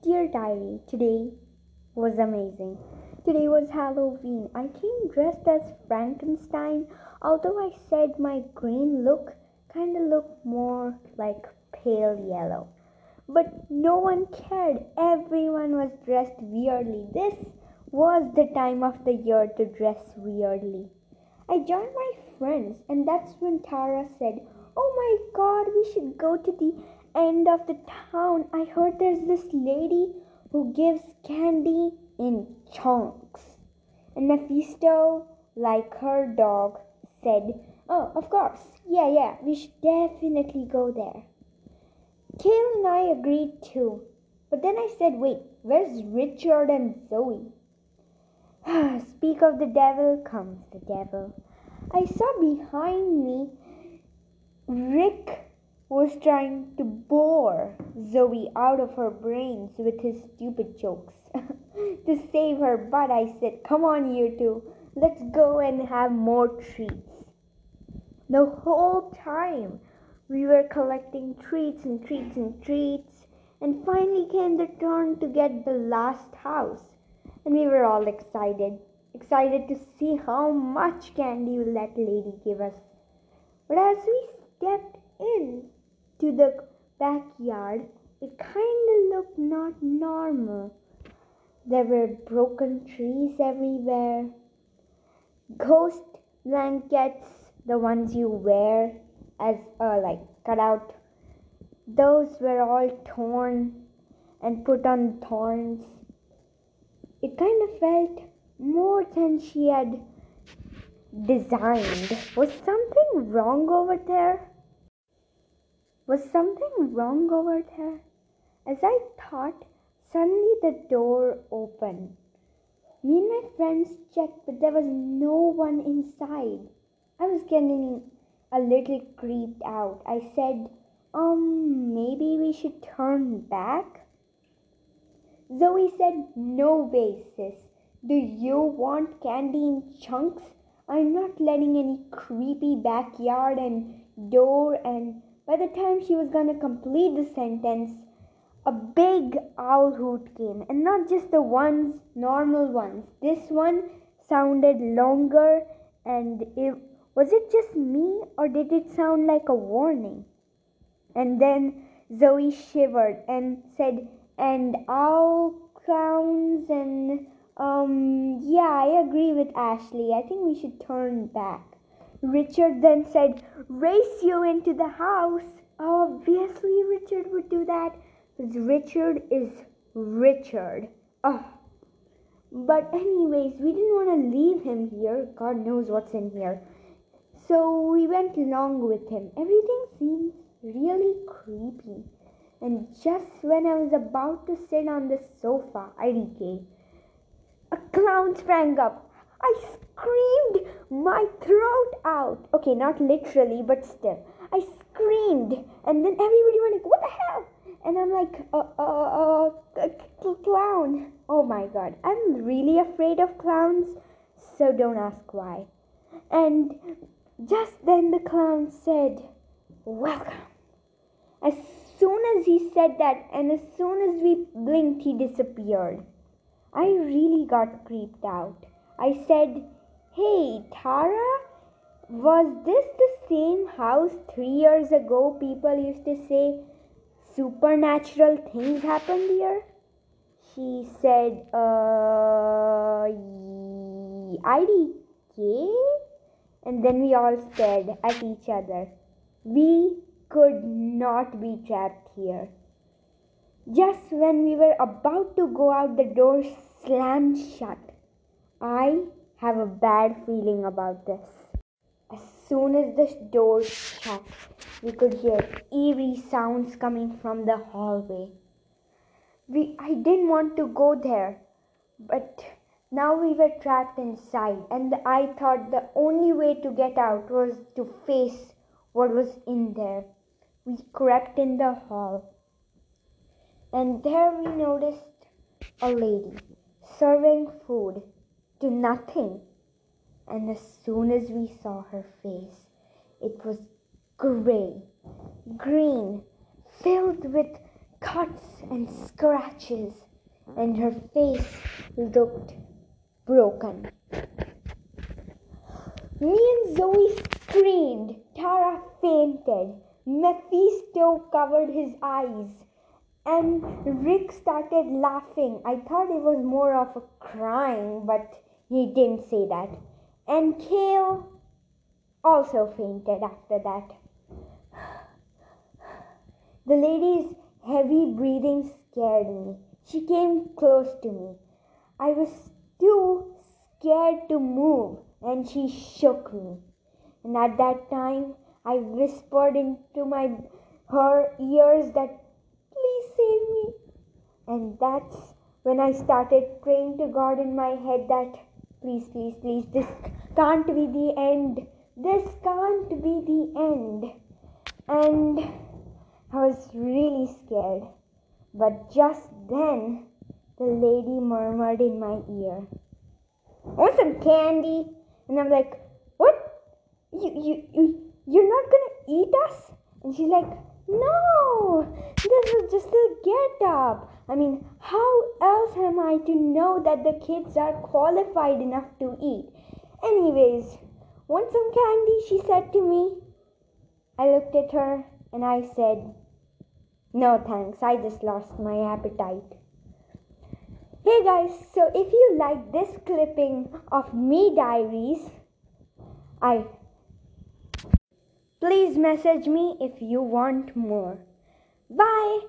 Dear Diary, today was amazing. Today was Halloween. I came dressed as Frankenstein, although I said my green look kinda looked more like pale yellow. But no one cared. Everyone was dressed weirdly. This was the time of the year to dress weirdly. I joined my friends, and that's when Tara said, Oh my god, we should go to the end of the town, I heard there's this lady who gives candy in chunks. And Mephisto, like her dog, said, Oh, of course. Yeah, yeah, we should definitely go there. Kale and I agreed too. But then I said, Wait, where's Richard and Zoe? Speak of the devil comes the devil. I saw behind me Rick was trying to bore Zoe out of her brains with his stupid jokes. to save her butt, I said, Come on, you two, let's go and have more treats. The whole time we were collecting treats and treats and treats, and finally came the turn to get the last house, and we were all excited. Excited to see how much candy that lady give us. But as we stepped in, to the backyard, it kind of looked not normal. There were broken trees everywhere, ghost blankets, the ones you wear as uh, like cut out. Those were all torn and put on thorns. It kind of felt more than she had designed. Was something wrong over there? Was something wrong over there? As I thought, suddenly the door opened. Me and my friends checked, but there was no one inside. I was getting a little creeped out. I said, um, maybe we should turn back? Zoe said, no way, sis. Do you want candy in chunks? I'm not letting any creepy backyard and door and by the time she was to complete the sentence, a big owl hoot came, and not just the ones, normal ones. This one sounded longer, and it, was it just me, or did it sound like a warning? And then Zoe shivered and said, and owl clowns, and um, yeah, I agree with Ashley. I think we should turn back. Richard then said, Race you into the house. Obviously, Richard would do that because Richard is Richard. Oh. But, anyways, we didn't want to leave him here. God knows what's in here. So we went along with him. Everything seemed really creepy. And just when I was about to sit on the sofa, IDK, a clown sprang up. I screamed my throat out. Okay, not literally, but still. I screamed, and then everybody went like, "What the hell?" And I'm like, "Uh, uh, uh, clown." Oh my god, I'm really afraid of clowns, so don't ask why. And just then the clown said, "Welcome." As soon as he said that, and as soon as we blinked, he disappeared. I really got creeped out. I said, Hey, Tara, was this the same house three years ago people used to say supernatural things happened here? She said, uh, IDK? And then we all stared at each other. We could not be trapped here. Just when we were about to go out, the door slammed shut. I have a bad feeling about this. As soon as the door shut, we could hear eerie sounds coming from the hallway. We, I didn't want to go there, but now we were trapped inside, and I thought the only way to get out was to face what was in there. We crept in the hall, and there we noticed a lady serving food to nothing. And as soon as we saw her face, it was gray, green, filled with cuts and scratches, and her face looked broken. Me and Zoe screamed. Tara fainted. Mephisto covered his eyes. And Rick started laughing. I thought it was more of a crying, but he didn't say that. And Kale also fainted after that. The lady's heavy breathing scared me. She came close to me. I was too scared to move, and she shook me. And at that time, I whispered into my her ears that please save me. And that's when I started praying to God in my head that please, please, please, this can't be the end. This can't be the end. And I was really scared. But just then, the lady murmured in my ear, I Want some candy? And I'm like, What? You, you, you, you're not gonna eat us? And she's like, No, this is just a get up. I mean, how else am I to know that the kids are qualified enough to eat? Anyways, want some candy? She said to me. I looked at her and I said, No thanks, I just lost my appetite. Hey guys, so if you like this clipping of me diaries, I please message me if you want more. Bye.